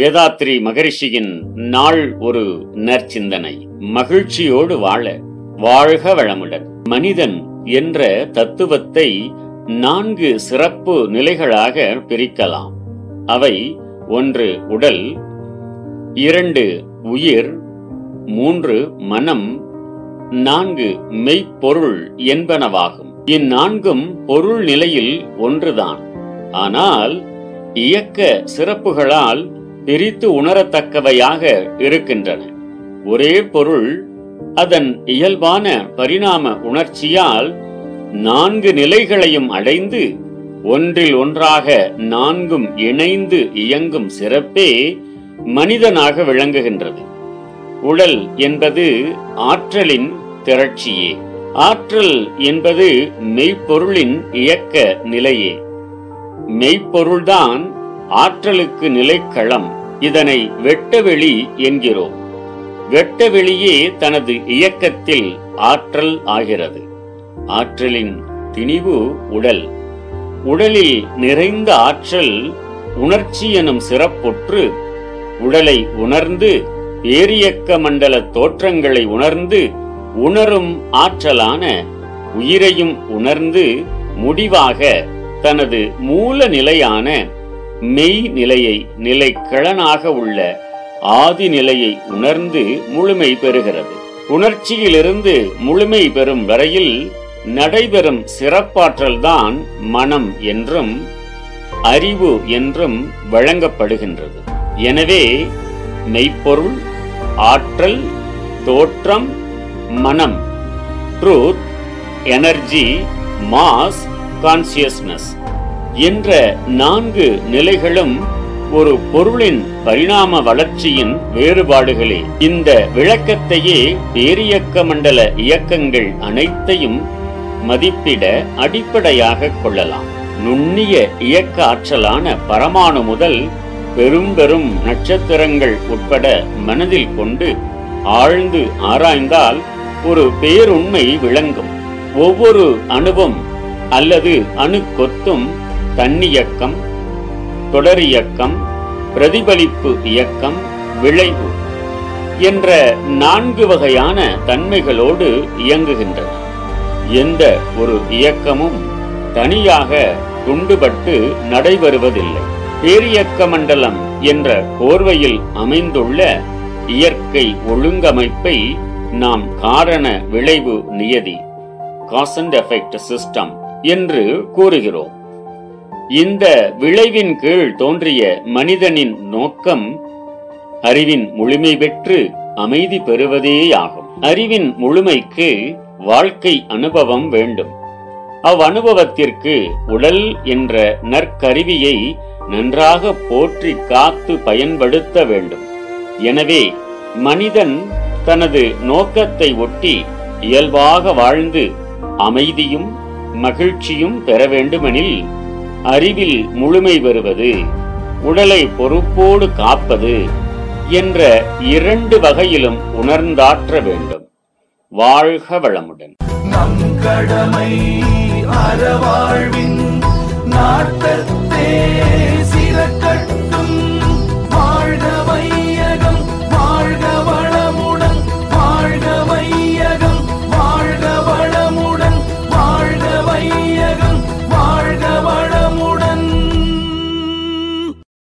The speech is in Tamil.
வேதாத்ரி மகரிஷியின் நாள் ஒரு நற்சிந்தனை. மகிழ்ச்சியோடு வாழ வாழ்க வளமுடன். மனிதன் என்ற தத்துவத்தை நான்கு சிறப்பு நிலைகளாக பிரிக்கலாம். அவை ஒன்று உடல் இரண்டு உயிர் மூன்று மனம் நான்கு மெய்ப்பொருள் என்பனவாகும். இந்நான்கும் பொருள் நிலையில் ஒன்றுதான். ஆனால் இயக்க சிறப்புகளால் பிரித்து உணரத்தக்கவையாக இருக்கின்றன. ஒரே பொருள் அதன் இயல்பான பரிணாம உணர்ச்சியால் நான்கு நிலைகளையும் அடைந்து ஒன்றில் ஒன்றாக நான்கும் இணைந்து இயங்கும் சிறப்பே மனிதனாக விளங்குகின்றது. உடல் என்பது ஆற்றலின் திரட்சியே. ஆற்றல் என்பது மெய்ப்பொருளின் இயக்க நிலையே. மெய்ப்பொருள்தான் ஆற்றலுக்கு நிலைக்களம் இதனை வெட்டவெளி என்கிறோம். வெட்டவெளியே தனது இயக்கத்தில் ஆற்றல் ஆகிறது. ஆற்றலின் திணிவு உடல். உடலில் நிறைந்த ஆற்றல் உணர்ச்சி எனும் சிறப்புற்று உடலை உணர்ந்து பேரியக்க மண்டல தோற்றங்களை உணர்ந்து உணரும் ஆற்றலான உயிரையும் உணர்ந்து முடிவாக தனது மூல நிலையான மெய் நிலையை நிலைக்கிழனாக உள்ள ஆதி நிலையை உணர்ந்து முழுமை பெறுகிறது. உணர்ச்சியிலிருந்து முழுமை பெறும் வரையில் நடைபெறும் சிறப்பாற்றல்தான் மனம் என்றும் அறிவு என்றும் வழங்கப்படுகின்றது. எனவே மெய்ப்பொருள் ஆற்றல் தோற்றம் மனம் ட்ரூத் எனர்ஜி மாஸ் கான்சியஸ்னஸ் என்ற நான்கு நிலைகளும் ஒரு பொருளின் பரிணாம வளர்ச்சியின் வேறுபாடுகளே. இந்த விளக்கத்தையே பேரியக்க மண்டல இயக்கங்கள் அனைத்தையும் மதிப்பிட அடிப்படையாக கொள்ளலாம். நுண்ணிய இயக்க ஆற்றலான பரமாணு முதல் பெரும் பெரும் நட்சத்திரங்கள் உட்பட மனதில் கொண்டு ஆழ்ந்து ஆராய்ந்தால் ஒரு பேருண்மை விளங்கும். ஒவ்வொரு அணுவும் அல்லது அணு கொத்தும் தன்னியக்கம் தொடரியக்கம் பிரதிபலிப்பு இயக்கம் விளைவு என்ற நான்கு வகையான தன்மைகளோடு இயங்குகின்றன. எந்த ஒரு இயக்கமும் தனியாக துண்டுபட்டு நடைபெறுவதில்லை. பேரியக்க மண்டலம் என்ற போர்வையில் அமைந்துள்ள இயற்கை ஒழுங்கமைப்பை நாம் காரண விளைவு நியதி காஸ் அண்ட் எஃபெக்ட் சிஸ்டம் என்று கூறுகிறோம். இந்த விளைவின் கீழ் தோன்றிய மனிதனின் நோக்கம் அறிவின் முழுமை பெற்று அமைதி பெறுவதேயாகும். அறிவின் முழுமைக்கு வாழ்க்கை அனுபவம் வேண்டும். அவ்வனுபவத்திற்கு உடல் என்ற நற்கருவியை நன்றாக போற்றி காத்து பயன்படுத்த வேண்டும். எனவே மனிதன் தனது நோக்கத்தை ஒட்டி இயல்பாக வாழ்ந்து அமைதியும் மகிழ்ச்சியும் பெற வேண்டுமெனில் அறிவில் முழுமை பெறுவது உடலை பொறுப்போடு காப்பது என்ற இரண்டு வகையிலும் உணர்ந்தாற்ற வேண்டும். வாழ்க வளமுடன். நம் கடமை அறவாழ்வின் நாட்டத்தே.